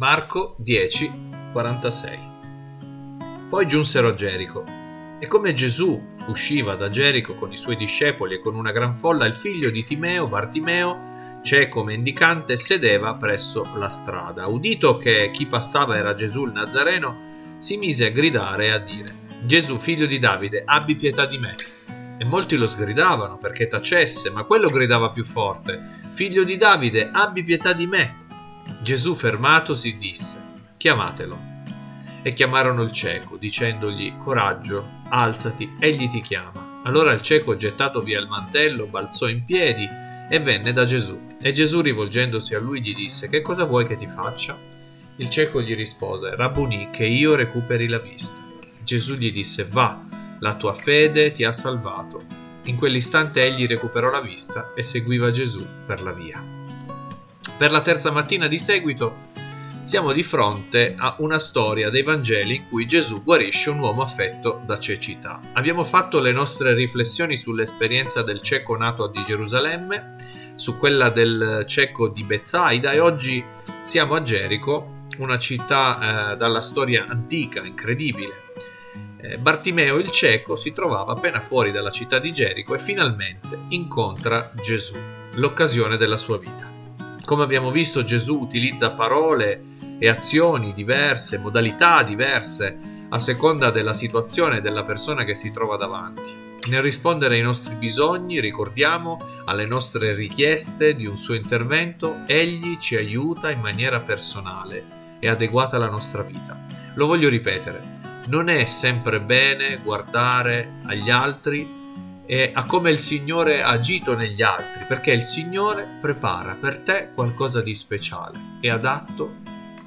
Marco 10, 46 Poi giunsero a Gerico e come Gesù usciva da Gerico con i suoi discepoli e con una gran folla, il figlio di Timeo, Bartimeo, cieco mendicante, sedeva presso la strada. Udito che chi passava era Gesù il Nazareno, si mise a gridare e a dire: Gesù, figlio di Davide, abbi pietà di me. E molti lo sgridavano perché tacesse, ma quello gridava più forte: Figlio di Davide, abbi pietà di me. Gesù fermatosi disse, chiamatelo. E chiamarono il cieco, dicendogli, coraggio, alzati, egli ti chiama. Allora il cieco, gettato via il mantello, balzò in piedi e venne da Gesù. E Gesù, rivolgendosi a lui, gli disse, che cosa vuoi che ti faccia? Il cieco gli rispose, Rabboni, che io recuperi la vista. Gesù gli disse, va, la tua fede ti ha salvato. In quell'istante egli recuperò la vista e seguiva Gesù per la via. Per la terza mattina di seguito siamo di fronte a una storia dei Vangeli in cui Gesù guarisce un uomo affetto da cecità. Abbiamo fatto le nostre riflessioni sull'esperienza del cieco nato di Gerusalemme, su quella del cieco di Bezzaida e oggi siamo a Gerico, una città eh, dalla storia antica, incredibile. Eh, Bartimeo il cieco si trovava appena fuori dalla città di Gerico e finalmente incontra Gesù, l'occasione della sua vita. Come abbiamo visto Gesù utilizza parole e azioni diverse, modalità diverse, a seconda della situazione e della persona che si trova davanti. Nel rispondere ai nostri bisogni, ricordiamo, alle nostre richieste di un suo intervento, egli ci aiuta in maniera personale e adeguata alla nostra vita. Lo voglio ripetere, non è sempre bene guardare agli altri e a come il Signore ha agito negli altri, perché il Signore prepara per te qualcosa di speciale e adatto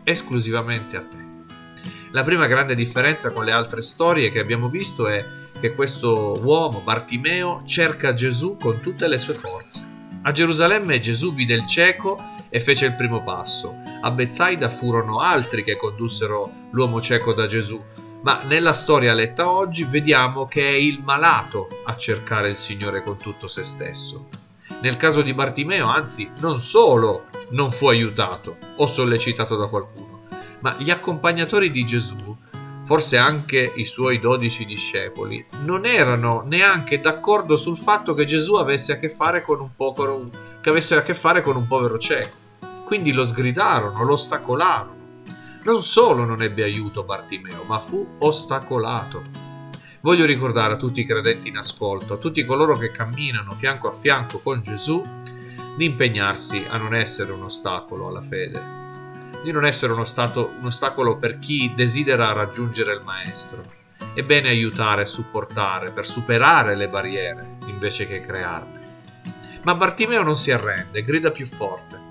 esclusivamente a te. La prima grande differenza con le altre storie che abbiamo visto è che questo uomo, Bartimeo, cerca Gesù con tutte le sue forze. A Gerusalemme Gesù vide il cieco e fece il primo passo. A Bezzaida furono altri che condussero l'uomo cieco da Gesù, ma nella storia letta oggi vediamo che è il malato a cercare il Signore con tutto se stesso. Nel caso di Bartimeo, anzi, non solo non fu aiutato o sollecitato da qualcuno, ma gli accompagnatori di Gesù, forse anche i suoi dodici discepoli, non erano neanche d'accordo sul fatto che Gesù avesse a che fare con un povero, che avesse a che fare con un povero cieco. Quindi lo sgridarono, lo ostacolarono non solo non ebbe aiuto Bartimeo, ma fu ostacolato. Voglio ricordare a tutti i credenti in ascolto, a tutti coloro che camminano fianco a fianco con Gesù, di impegnarsi a non essere un ostacolo alla fede, di non essere uno stato, un ostacolo per chi desidera raggiungere il Maestro. È bene aiutare e supportare per superare le barriere invece che crearne. Ma Bartimeo non si arrende, grida più forte.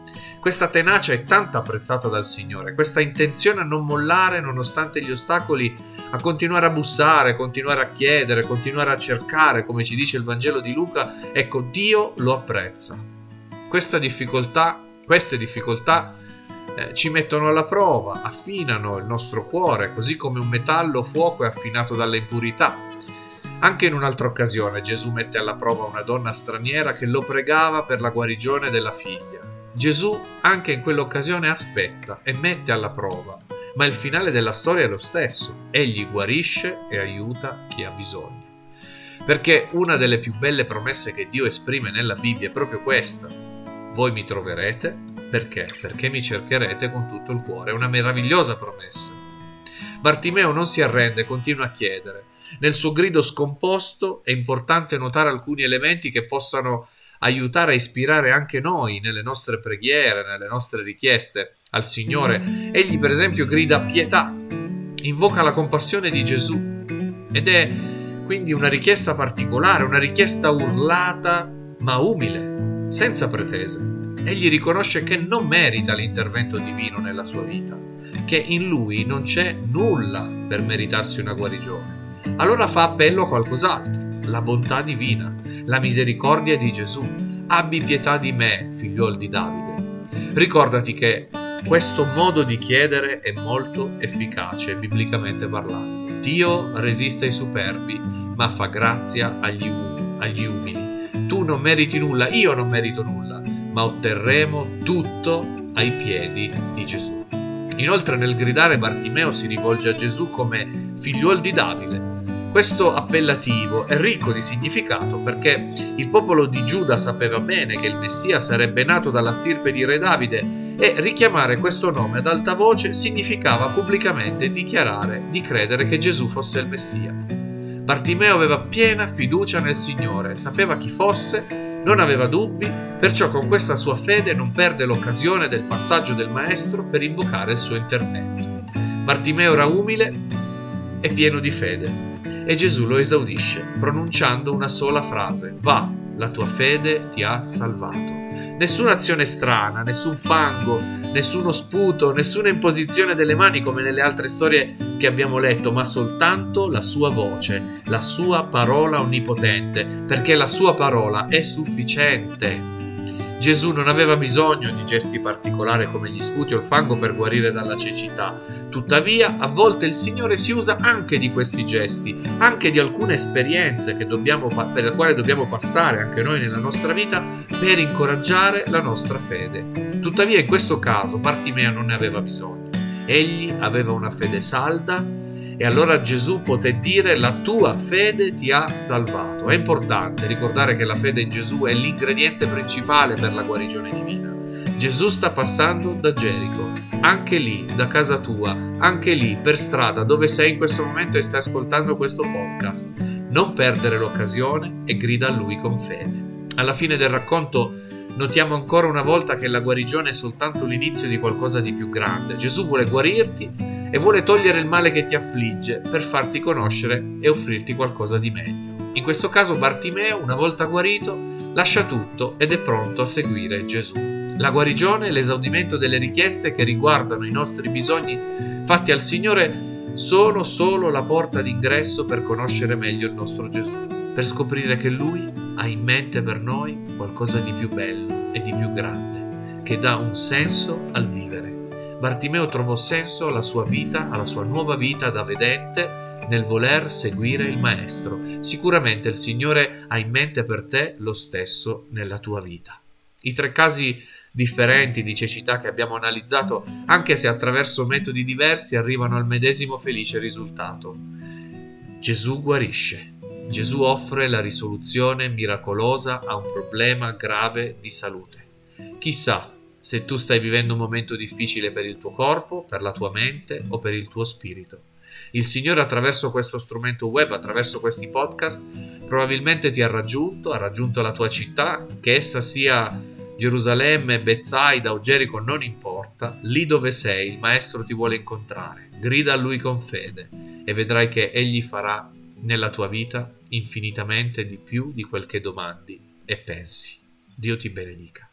Questa tenacia è tanto apprezzata dal Signore, questa intenzione a non mollare nonostante gli ostacoli, a continuare a bussare, continuare a chiedere, continuare a cercare, come ci dice il Vangelo di Luca, ecco, Dio lo apprezza. Questa difficoltà, queste difficoltà eh, ci mettono alla prova, affinano il nostro cuore, così come un metallo fuoco è affinato dalle impurità. Anche in un'altra occasione Gesù mette alla prova una donna straniera che lo pregava per la guarigione della figlia. Gesù anche in quell'occasione aspetta e mette alla prova, ma il finale della storia è lo stesso. Egli guarisce e aiuta chi ha bisogno. Perché una delle più belle promesse che Dio esprime nella Bibbia è proprio questa. Voi mi troverete perché? Perché mi cercherete con tutto il cuore. È una meravigliosa promessa. Bartimeo non si arrende, continua a chiedere. Nel suo grido scomposto è importante notare alcuni elementi che possano aiutare a ispirare anche noi nelle nostre preghiere, nelle nostre richieste al Signore. Egli per esempio grida pietà, invoca la compassione di Gesù ed è quindi una richiesta particolare, una richiesta urlata ma umile, senza pretese. Egli riconosce che non merita l'intervento divino nella sua vita, che in lui non c'è nulla per meritarsi una guarigione. Allora fa appello a qualcos'altro, la bontà divina, la misericordia di Gesù. Abbi pietà di me, figliol di Davide. Ricordati che questo modo di chiedere è molto efficace, biblicamente parlando. Dio resiste ai superbi, ma fa grazia agli, um- agli umili. Tu non meriti nulla, io non merito nulla, ma otterremo tutto ai piedi di Gesù. Inoltre nel gridare Bartimeo si rivolge a Gesù come figliuol di Davide. Questo appellativo è ricco di significato perché il popolo di Giuda sapeva bene che il Messia sarebbe nato dalla stirpe di Re Davide e richiamare questo nome ad alta voce significava pubblicamente dichiarare di credere che Gesù fosse il Messia. Bartimeo aveva piena fiducia nel Signore, sapeva chi fosse, non aveva dubbi, perciò con questa sua fede non perde l'occasione del passaggio del Maestro per invocare il suo intervento. Bartimeo era umile e pieno di fede e Gesù lo esaudisce pronunciando una sola frase, va, la tua fede ti ha salvato. Nessuna azione strana, nessun fango, nessuno sputo, nessuna imposizione delle mani come nelle altre storie che abbiamo letto, ma soltanto la sua voce, la sua parola onnipotente, perché la sua parola è sufficiente. Gesù non aveva bisogno di gesti particolari come gli sputi o il fango per guarire dalla cecità. Tuttavia, a volte il Signore si usa anche di questi gesti, anche di alcune esperienze dobbiamo, per le quali dobbiamo passare anche noi nella nostra vita per incoraggiare la nostra fede. Tuttavia, in questo caso, Bartimeo non ne aveva bisogno. Egli aveva una fede salda e allora Gesù poté dire la tua fede ti ha salvato. È importante ricordare che la fede in Gesù è l'ingrediente principale per la guarigione divina. Gesù sta passando da Gerico, anche lì, da casa tua, anche lì, per strada, dove sei in questo momento e stai ascoltando questo podcast. Non perdere l'occasione e grida a lui con fede. Alla fine del racconto notiamo ancora una volta che la guarigione è soltanto l'inizio di qualcosa di più grande. Gesù vuole guarirti e vuole togliere il male che ti affligge per farti conoscere e offrirti qualcosa di meglio. In questo caso Bartimeo, una volta guarito, lascia tutto ed è pronto a seguire Gesù. La guarigione e l'esaudimento delle richieste che riguardano i nostri bisogni fatti al Signore sono solo la porta d'ingresso per conoscere meglio il nostro Gesù, per scoprire che Lui ha in mente per noi qualcosa di più bello e di più grande, che dà un senso al vivere. Bartimeo trovò senso alla sua vita, alla sua nuova vita da vedente nel voler seguire il Maestro. Sicuramente il Signore ha in mente per te lo stesso nella tua vita. I tre casi differenti di cecità che abbiamo analizzato, anche se attraverso metodi diversi, arrivano al medesimo felice risultato. Gesù guarisce. Gesù offre la risoluzione miracolosa a un problema grave di salute. Chissà se tu stai vivendo un momento difficile per il tuo corpo, per la tua mente o per il tuo spirito. Il Signore attraverso questo strumento web, attraverso questi podcast, probabilmente ti ha raggiunto, ha raggiunto la tua città, che essa sia Gerusalemme, Bethsaida o Gerico, non importa, lì dove sei il Maestro ti vuole incontrare. Grida a Lui con fede e vedrai che Egli farà nella tua vita infinitamente di più di quel che domandi e pensi. Dio ti benedica.